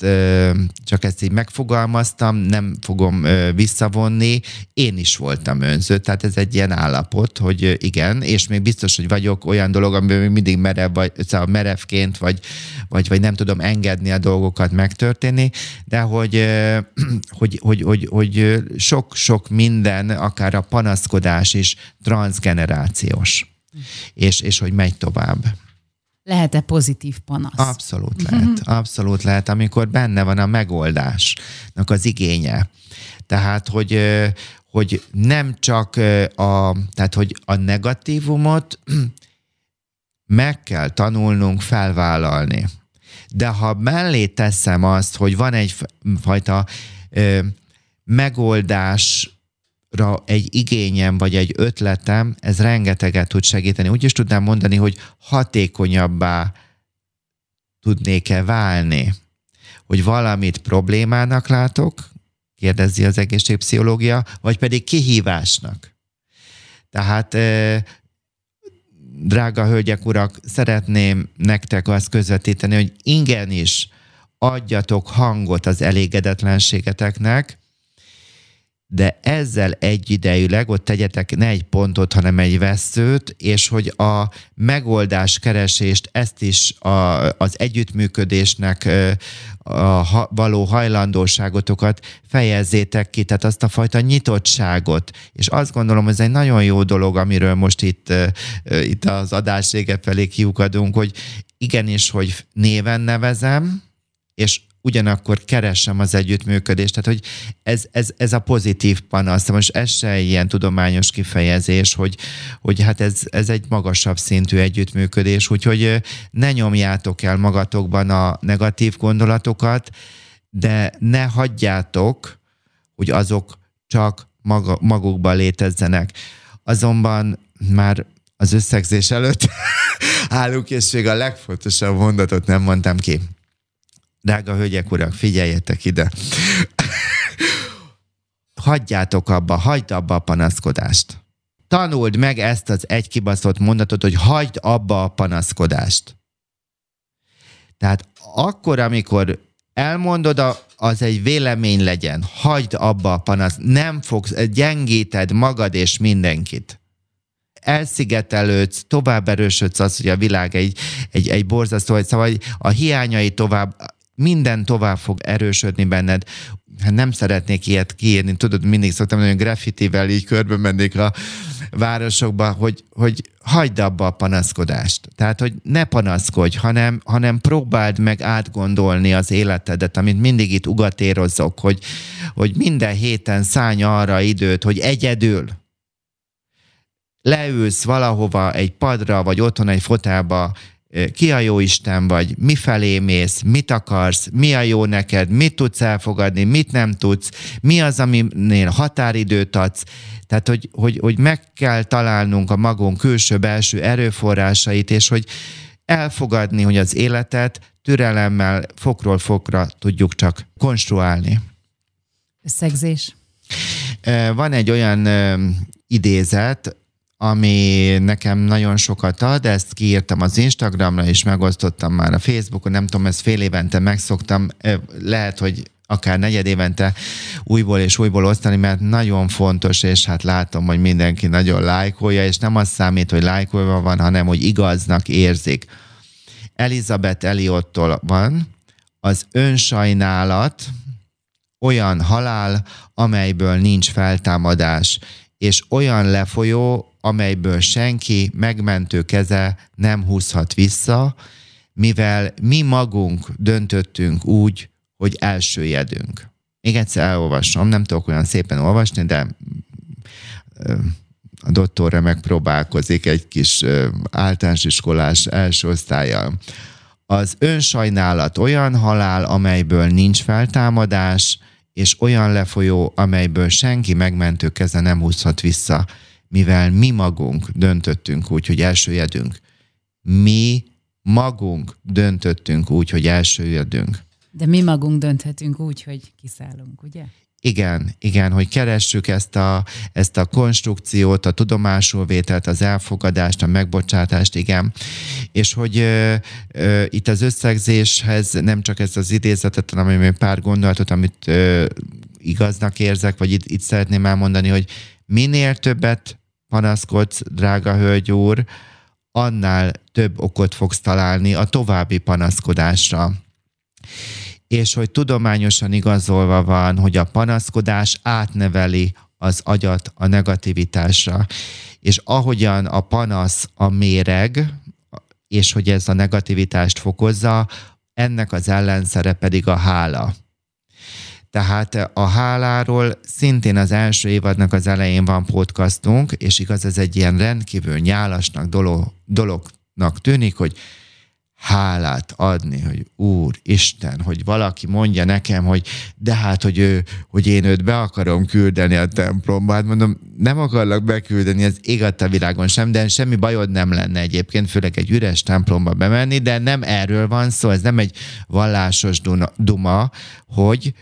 csak ezt így megfogalmaztam, nem fogom visszavonni, én is voltam önző, tehát ez egy ilyen állapot, hogy igen, és még biztos, hogy vagyok olyan dolog, amiben még mindig merev, vagy, szóval merevként, vagy, vagy, vagy nem tudom engedni a dolgokat megtörténni, de hogy, (clears throat) hogy, hogy, hogy, hogy sok-sok minden, akár a panaszkodás is transgenerációs, és, és hogy megy tovább. Lehet-e pozitív panasz? Abszolút lehet. Abszolút lehet, amikor benne van a megoldásnak az igénye. Tehát, hogy, hogy nem csak a, tehát, hogy a negatívumot (clears throat) meg kell tanulnunk felvállalni. De ha mellé teszem azt, hogy van egyfajta megoldás ra egy igényem vagy egy ötletem, ez rengeteget tud segíteni. Úgy is tudnám mondani, hogy hatékonyabbá tudnék-e válni, hogy valamit problémának látok, kérdezi az egészségpszichológia, vagy pedig kihívásnak. Tehát, drága hölgyek, urak, szeretném nektek azt közvetíteni, hogy igenis adjatok hangot az elégedetlenségeteknek, de ezzel egyidejűleg ott tegyetek ne egy pontot, hanem egy veszőt, és hogy a megoldás keresést, ezt is a, az együttműködésnek a való hajlandóságotokat fejezzétek ki, tehát azt a fajta nyitottságot. És azt gondolom, ez egy nagyon jó dolog, amiről most itt, itt az adás felé kiukadunk, hogy igenis, hogy néven nevezem, és ugyanakkor keresem az együttműködést. Tehát, hogy ez, ez, ez a pozitív panasz. Most ez se ilyen tudományos kifejezés, hogy, hogy hát ez, ez egy magasabb szintű együttműködés, úgyhogy ne nyomjátok el magatokban a negatív gondolatokat, de ne hagyjátok, hogy azok csak maga, magukban létezzenek. Azonban már az összegzés előtt (laughs) állunk, és még a legfontosabb mondatot nem mondtam ki. Drága hölgyek, urak, figyeljetek ide. Hagyjátok abba, hagyd abba a panaszkodást. Tanuld meg ezt az egy kibaszott mondatot, hogy hagyd abba a panaszkodást. Tehát akkor, amikor elmondod, a, az egy vélemény legyen, hagyd abba a panasz, nem fogsz, gyengíted magad és mindenkit elszigetelődsz, tovább erősödsz az, hogy a világ egy, egy, egy borzasztó, szóval a hiányai tovább minden tovább fog erősödni benned. Hát nem szeretnék ilyet kiírni, tudod, mindig szoktam, hogy graffitivel így körbe mennék a városokba, hogy, hogy hagyd abba a panaszkodást. Tehát, hogy ne panaszkodj, hanem, hanem próbáld meg átgondolni az életedet, amit mindig itt ugatérozok, hogy, hogy minden héten szállj arra időt, hogy egyedül leülsz valahova egy padra, vagy otthon egy fotelba ki a jó Isten vagy, mi felé mész, mit akarsz, mi a jó neked, mit tudsz elfogadni, mit nem tudsz, mi az, aminél határidőt adsz. Tehát, hogy, hogy, hogy meg kell találnunk a magunk külső-belső erőforrásait, és hogy elfogadni, hogy az életet türelemmel fokról fokra tudjuk csak konstruálni. Összegzés. Van egy olyan idézet, ami nekem nagyon sokat ad, ezt kiírtam az Instagramra, és megosztottam már a Facebookon, nem tudom, ezt fél évente megszoktam, lehet, hogy akár negyed évente újból és újból osztani, mert nagyon fontos, és hát látom, hogy mindenki nagyon lájkolja, és nem az számít, hogy lájkolva van, hanem hogy igaznak érzik. Elizabeth Eliottól van, az önsajnálat olyan halál, amelyből nincs feltámadás, és olyan lefolyó, amelyből senki megmentő keze nem húzhat vissza, mivel mi magunk döntöttünk úgy, hogy elsőjedünk. Még egyszer elolvasom, nem tudok olyan szépen olvasni, de a doktorra megpróbálkozik egy kis általános iskolás első osztályjal. Az önsajnálat olyan halál, amelyből nincs feltámadás, és olyan lefolyó, amelyből senki megmentő keze nem húzhat vissza mivel mi magunk döntöttünk úgy, hogy elsőjedünk. Mi magunk döntöttünk úgy, hogy elsőjedünk. De mi magunk dönthetünk úgy, hogy kiszállunk, ugye? Igen, igen, hogy keressük ezt a, ezt a konstrukciót, a tudomásul vételt, az elfogadást, a megbocsátást, igen. És hogy ö, ö, itt az összegzéshez nem csak ezt az idézetet, hanem még pár gondolatot, amit ö, igaznak érzek, vagy itt, itt szeretném elmondani, hogy minél többet panaszkodsz, drága hölgy úr, annál több okot fogsz találni a további panaszkodásra. És hogy tudományosan igazolva van, hogy a panaszkodás átneveli az agyat a negativitásra. És ahogyan a panasz a méreg, és hogy ez a negativitást fokozza, ennek az ellenszere pedig a hála. Tehát a háláról szintén az első évadnak az elején van podcastunk, és igaz, ez egy ilyen rendkívül nyálasnak dolog, dolognak tűnik, hogy hálát adni, hogy Úr, Isten, hogy valaki mondja nekem, hogy de hát, hogy, ő, hogy én őt be akarom küldeni a templomba. Hát mondom, nem akarlak beküldeni, ez igaz a világon sem, de semmi bajod nem lenne egyébként, főleg egy üres templomba bemenni, de nem erről van szó, ez nem egy vallásos duma, hogy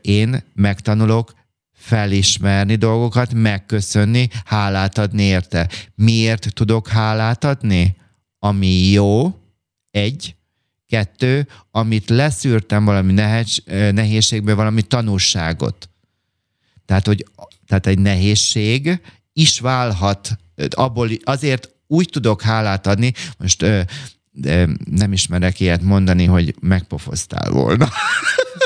én megtanulok felismerni dolgokat, megköszönni, hálát adni érte. Miért tudok hálát adni? Ami jó, egy, kettő, amit leszűrtem valami nehézségből, valami tanulságot. Tehát, hogy tehát egy nehézség is válhat abból, azért úgy tudok hálát adni, most de nem ismerek ilyet mondani, hogy megpofoztál volna. (laughs)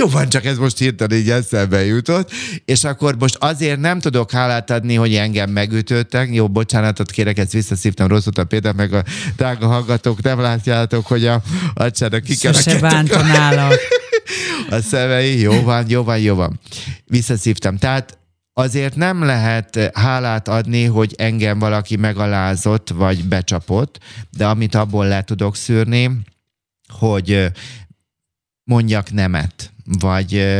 Jó van, csak ez most hirtelen így eszembe jutott, és akkor most azért nem tudok hálát adni, hogy engem megütöttek. Jó, bocsánatot kérek, ezt visszaszívtam rosszul a például, meg a drága hallgatók nem látjátok, hogy a acsának kikerekedtek. a, a szemei. Jó van, jó van, jó van. Visszaszívtam. Tehát azért nem lehet hálát adni, hogy engem valaki megalázott vagy becsapott, de amit abból le tudok szűrni, hogy mondjak nemet, vagy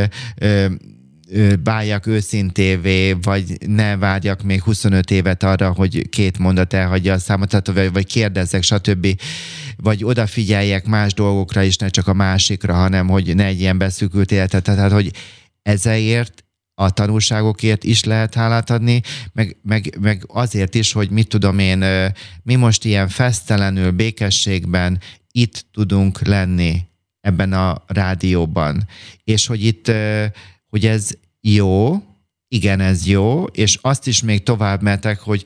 báljak őszintévé, vagy ne várjak még 25 évet arra, hogy két mondat elhagyja a számot, vagy, vagy kérdezzek, stb. Vagy odafigyeljek más dolgokra is, ne csak a másikra, hanem hogy ne egy ilyen beszűkült életet. Tehát, hogy ezért a tanulságokért is lehet hálát adni, meg, meg, meg azért is, hogy mit tudom én, mi most ilyen fesztelenül, békességben itt tudunk lenni ebben a rádióban. És hogy itt, hogy ez jó, igen, ez jó, és azt is még tovább metek, hogy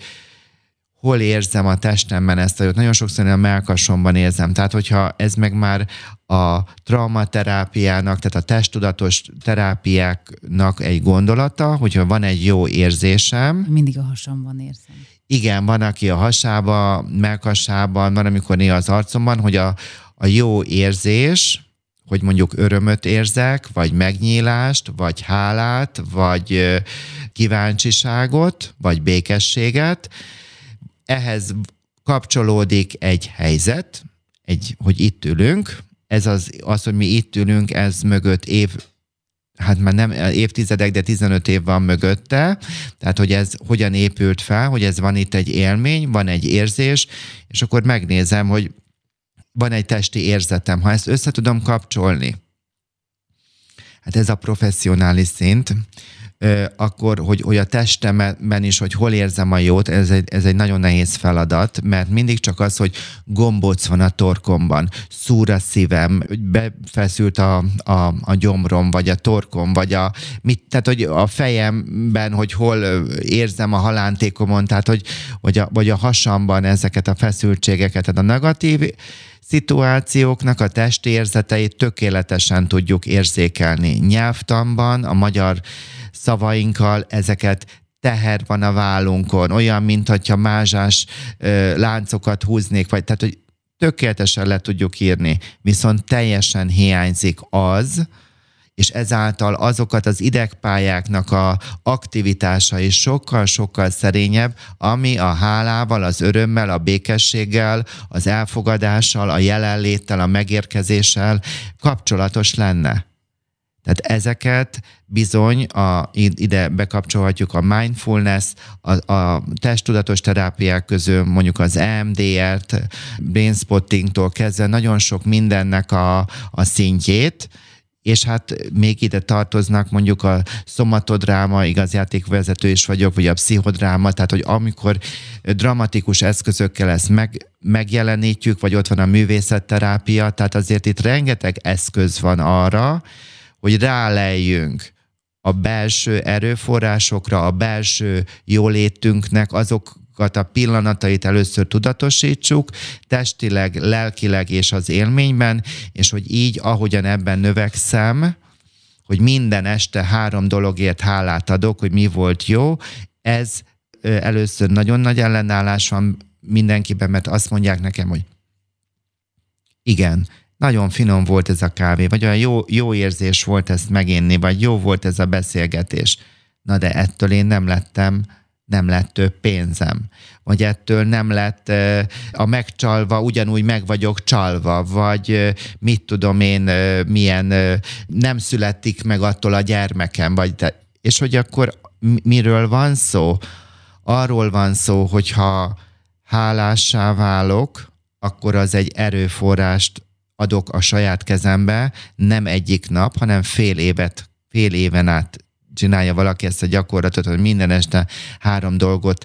hol érzem a testemben ezt a jót. Nagyon sokszor a melkasomban érzem. Tehát, hogyha ez meg már a traumaterápiának, tehát a testtudatos terápiáknak egy gondolata, hogyha van egy jó érzésem. Mindig a hasamban érzem. Igen, van, aki a hasába, melkasában, van, amikor néha az arcomban, hogy a, a jó érzés, hogy mondjuk örömöt érzek, vagy megnyílást, vagy hálát, vagy kíváncsiságot, vagy békességet, ehhez kapcsolódik egy helyzet, egy, hogy itt ülünk, ez az, az, hogy mi itt ülünk, ez mögött év, hát már nem évtizedek, de 15 év van mögötte, tehát hogy ez hogyan épült fel, hogy ez van itt egy élmény, van egy érzés, és akkor megnézem, hogy van egy testi érzetem, ha ezt össze tudom kapcsolni, hát ez a professzionális szint, akkor, hogy, hogy a testemben is, hogy hol érzem a jót, ez egy, ez egy nagyon nehéz feladat, mert mindig csak az, hogy gombóc van a torkomban, szúr a szívem, befeszült a, a, a gyomrom, vagy a torkom, vagy a, mit, tehát, hogy a fejemben, hogy hol érzem a halántékomon, tehát, hogy, vagy, a, vagy a hasamban ezeket a feszültségeket, tehát a negatív szituációknak a testérzeteit tökéletesen tudjuk érzékelni. Nyelvtanban, a magyar szavainkkal ezeket teher van a vállunkon, olyan, mint hogyha mázsás ö, láncokat húznék, vagy tehát, hogy tökéletesen le tudjuk írni, viszont teljesen hiányzik az, és ezáltal azokat az idegpályáknak a aktivitása is sokkal-sokkal szerényebb, ami a hálával, az örömmel, a békességgel, az elfogadással, a jelenléttel, a megérkezéssel kapcsolatos lenne. Tehát ezeket bizony a, ide bekapcsolhatjuk a mindfulness, a, a testtudatos terápiák közül mondjuk az EMDR-t, brainspottingtól kezdve nagyon sok mindennek a, a szintjét, és hát még ide tartoznak mondjuk a szomatodráma, igazjátékvezető is vagyok, vagy a pszichodráma, tehát hogy amikor dramatikus eszközökkel ezt meg, megjelenítjük, vagy ott van a művészetterápia, tehát azért itt rengeteg eszköz van arra, hogy ráleljünk a belső erőforrásokra, a belső jólétünknek azokat a pillanatait először tudatosítsuk, testileg, lelkileg és az élményben, és hogy így, ahogyan ebben növekszem, hogy minden este három dologért hálát adok, hogy mi volt jó, ez először nagyon nagy ellenállás van mindenkiben, mert azt mondják nekem, hogy igen, nagyon finom volt ez a kávé, vagy olyan jó, jó érzés volt ezt meginni, vagy jó volt ez a beszélgetés. Na de ettől én nem lettem, nem lett több pénzem. Vagy ettől nem lett a megcsalva, ugyanúgy meg vagyok csalva, vagy mit tudom én, milyen nem születik meg attól a gyermekem, vagy te, és hogy akkor miről van szó? Arról van szó, hogyha hálássá válok, akkor az egy erőforrást adok a saját kezembe, nem egyik nap, hanem fél évet, fél éven át csinálja valaki ezt a gyakorlatot, hogy minden este három dolgot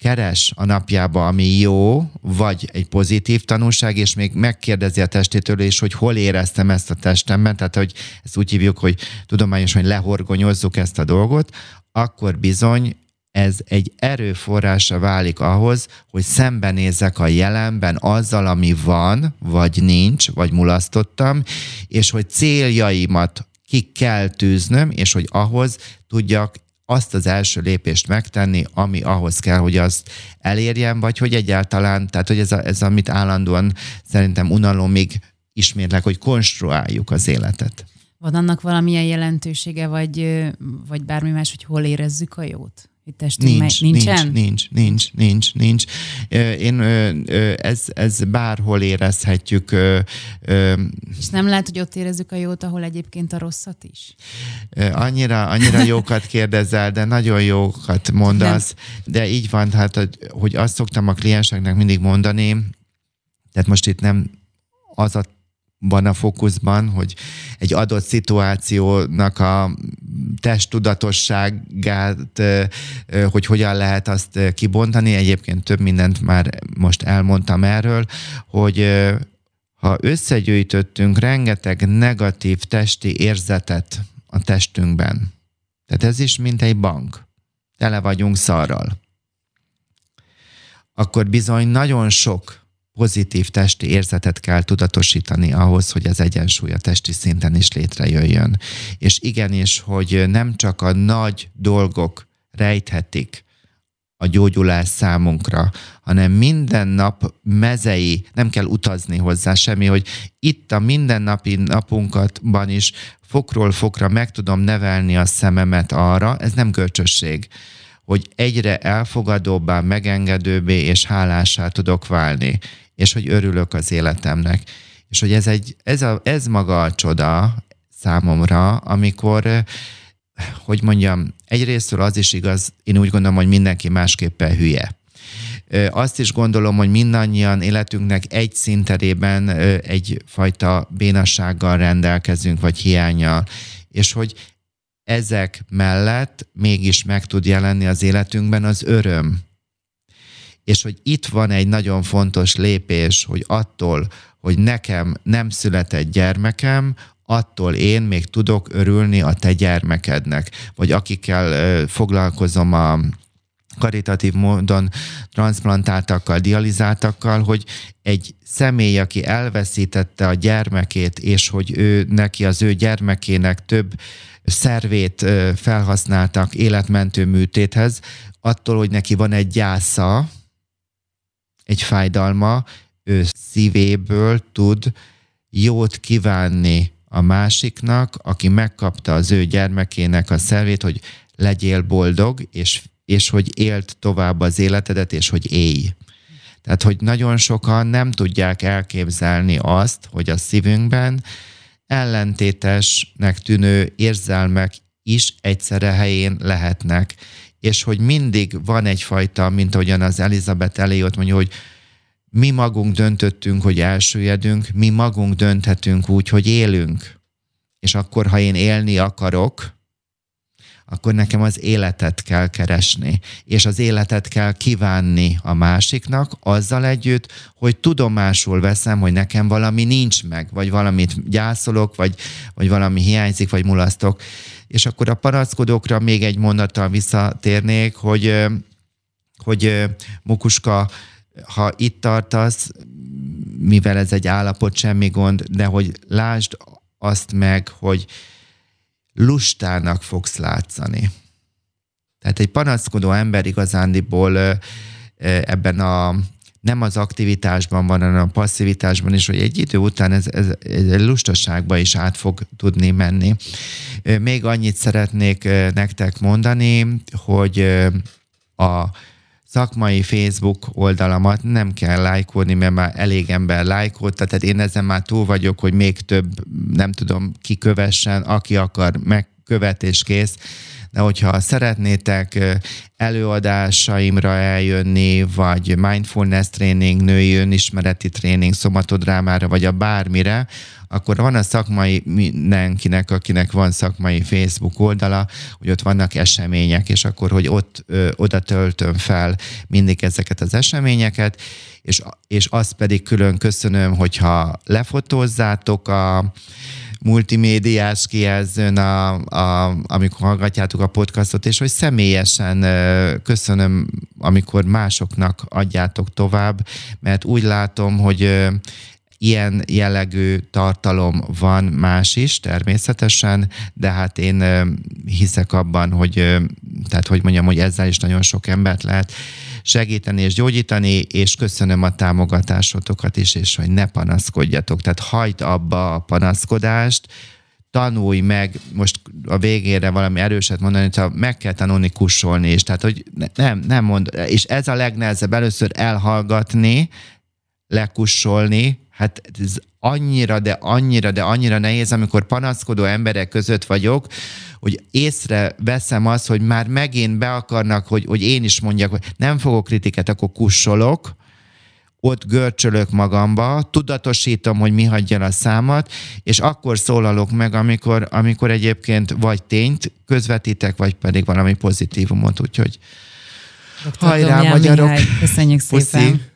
keres a napjába, ami jó, vagy egy pozitív tanulság, és még megkérdezi a testétől is, hogy hol éreztem ezt a testemben, tehát hogy ezt úgy hívjuk, hogy tudományosan lehorgonyozzuk ezt a dolgot, akkor bizony ez egy erőforrása válik ahhoz, hogy szembenézzek a jelenben azzal, ami van, vagy nincs, vagy mulasztottam, és hogy céljaimat ki kell tűznöm, és hogy ahhoz tudjak azt az első lépést megtenni, ami ahhoz kell, hogy azt elérjem, vagy hogy egyáltalán, tehát hogy ez, a, ez amit állandóan szerintem unalomig ismétlek, hogy konstruáljuk az életet. Van annak valamilyen jelentősége, vagy, vagy bármi más, hogy hol érezzük a jót? Testünk nincs, meg, nincsen? Nincs, nincs, nincs, nincs. Én, ez, ez bárhol érezhetjük. És nem lehet, hogy ott érezzük a jót, ahol egyébként a rosszat is? Annyira, annyira jókat kérdezel, de nagyon jókat mondasz, nem. de így van, hát, hogy azt szoktam a klienseknek mindig mondani, tehát most itt nem az a van a fókuszban, hogy egy adott szituációnak a testtudatosságát, hogy hogyan lehet azt kibontani. Egyébként több mindent már most elmondtam erről, hogy ha összegyűjtöttünk rengeteg negatív testi érzetet a testünkben, tehát ez is mint egy bank, tele vagyunk szarral, akkor bizony nagyon sok pozitív testi érzetet kell tudatosítani ahhoz, hogy az egyensúly a testi szinten is létrejöjjön. És igenis, hogy nem csak a nagy dolgok rejthetik a gyógyulás számunkra, hanem minden nap mezei, nem kell utazni hozzá semmi, hogy itt a mindennapi napunkatban is fokról fokra meg tudom nevelni a szememet arra, ez nem kölcsösség, hogy egyre elfogadóbbá, megengedőbbé és hálásá tudok válni és hogy örülök az életemnek. És hogy ez, egy, ez, a, ez maga a csoda számomra, amikor, hogy mondjam, egyrésztről az is igaz, én úgy gondolom, hogy mindenki másképpen hülye. Azt is gondolom, hogy mindannyian életünknek egy szinterében egyfajta bénassággal rendelkezünk, vagy hiányjal, és hogy ezek mellett mégis meg tud jelenni az életünkben az öröm, és hogy itt van egy nagyon fontos lépés, hogy attól, hogy nekem nem született gyermekem, attól én még tudok örülni a te gyermekednek, vagy akikkel foglalkozom a karitatív módon transplantáltakkal, dializáltakkal, hogy egy személy, aki elveszítette a gyermekét, és hogy ő neki az ő gyermekének több szervét felhasználtak életmentő műtéthez, attól, hogy neki van egy gyásza, egy fájdalma, ő szívéből tud jót kívánni a másiknak, aki megkapta az ő gyermekének a szervét, hogy legyél boldog, és, és hogy élt tovább az életedet, és hogy élj. Tehát, hogy nagyon sokan nem tudják elképzelni azt, hogy a szívünkben ellentétesnek tűnő érzelmek is egyszerre helyén lehetnek, és hogy mindig van egyfajta, mint ahogyan az Elizabeth Elliot mondja, hogy mi magunk döntöttünk, hogy elsüllyedünk, mi magunk dönthetünk úgy, hogy élünk. És akkor, ha én élni akarok, akkor nekem az életet kell keresni, és az életet kell kívánni a másiknak, azzal együtt, hogy tudomásul veszem, hogy nekem valami nincs meg, vagy valamit gyászolok, vagy, vagy valami hiányzik, vagy mulasztok. És akkor a panaszkodókra még egy mondattal visszatérnék, hogy, hogy Mukuska, ha itt tartasz, mivel ez egy állapot, semmi gond, de hogy lásd azt meg, hogy lustának fogsz látszani. Tehát egy panaszkodó ember igazándiból ebben a nem az aktivitásban van, hanem a passzivitásban is, hogy egy idő után ez, ez, ez lustaságba is át fog tudni menni. Még annyit szeretnék nektek mondani, hogy a szakmai Facebook oldalamat nem kell lájkolni, mert már elég ember lájkolta, tehát én ezen már túl vagyok, hogy még több, nem tudom, ki kövessen, aki akar, megkövet és kész. De hogyha szeretnétek előadásaimra eljönni, vagy mindfulness tréning, női önismereti tréning, szomatodrámára, vagy a bármire, akkor van a szakmai mindenkinek, akinek van szakmai Facebook oldala, hogy ott vannak események, és akkor, hogy ott ö, oda töltöm fel mindig ezeket az eseményeket, és, és azt pedig külön köszönöm, hogyha lefotózzátok a multimédiás kijelzőn, a, a, amikor hallgatjátok a podcastot, és hogy személyesen köszönöm, amikor másoknak adjátok tovább, mert úgy látom, hogy ilyen jellegű tartalom van más is természetesen, de hát én hiszek abban, hogy tehát hogy mondjam, hogy ezzel is nagyon sok embert lehet segíteni és gyógyítani, és köszönöm a támogatásotokat is, és hogy ne panaszkodjatok. Tehát hagyd abba a panaszkodást, tanulj meg, most a végére valami erőset mondani, hogy meg kell tanulni kussolni, és tehát, hogy nem, nem mond, és ez a legnehezebb, először elhallgatni, lekussolni, hát ez annyira, de annyira, de annyira nehéz, amikor panaszkodó emberek között vagyok, hogy észre veszem azt, hogy már megint be akarnak, hogy, hogy én is mondjak, hogy nem fogok kritikát, akkor kussolok, ott görcsölök magamba, tudatosítom, hogy mi hagyja a számat, és akkor szólalok meg, amikor, amikor egyébként vagy tényt közvetítek, vagy pedig valami pozitívumot, úgyhogy Dr. hajrá, magyarok! Mihály, köszönjük szépen! Puszi.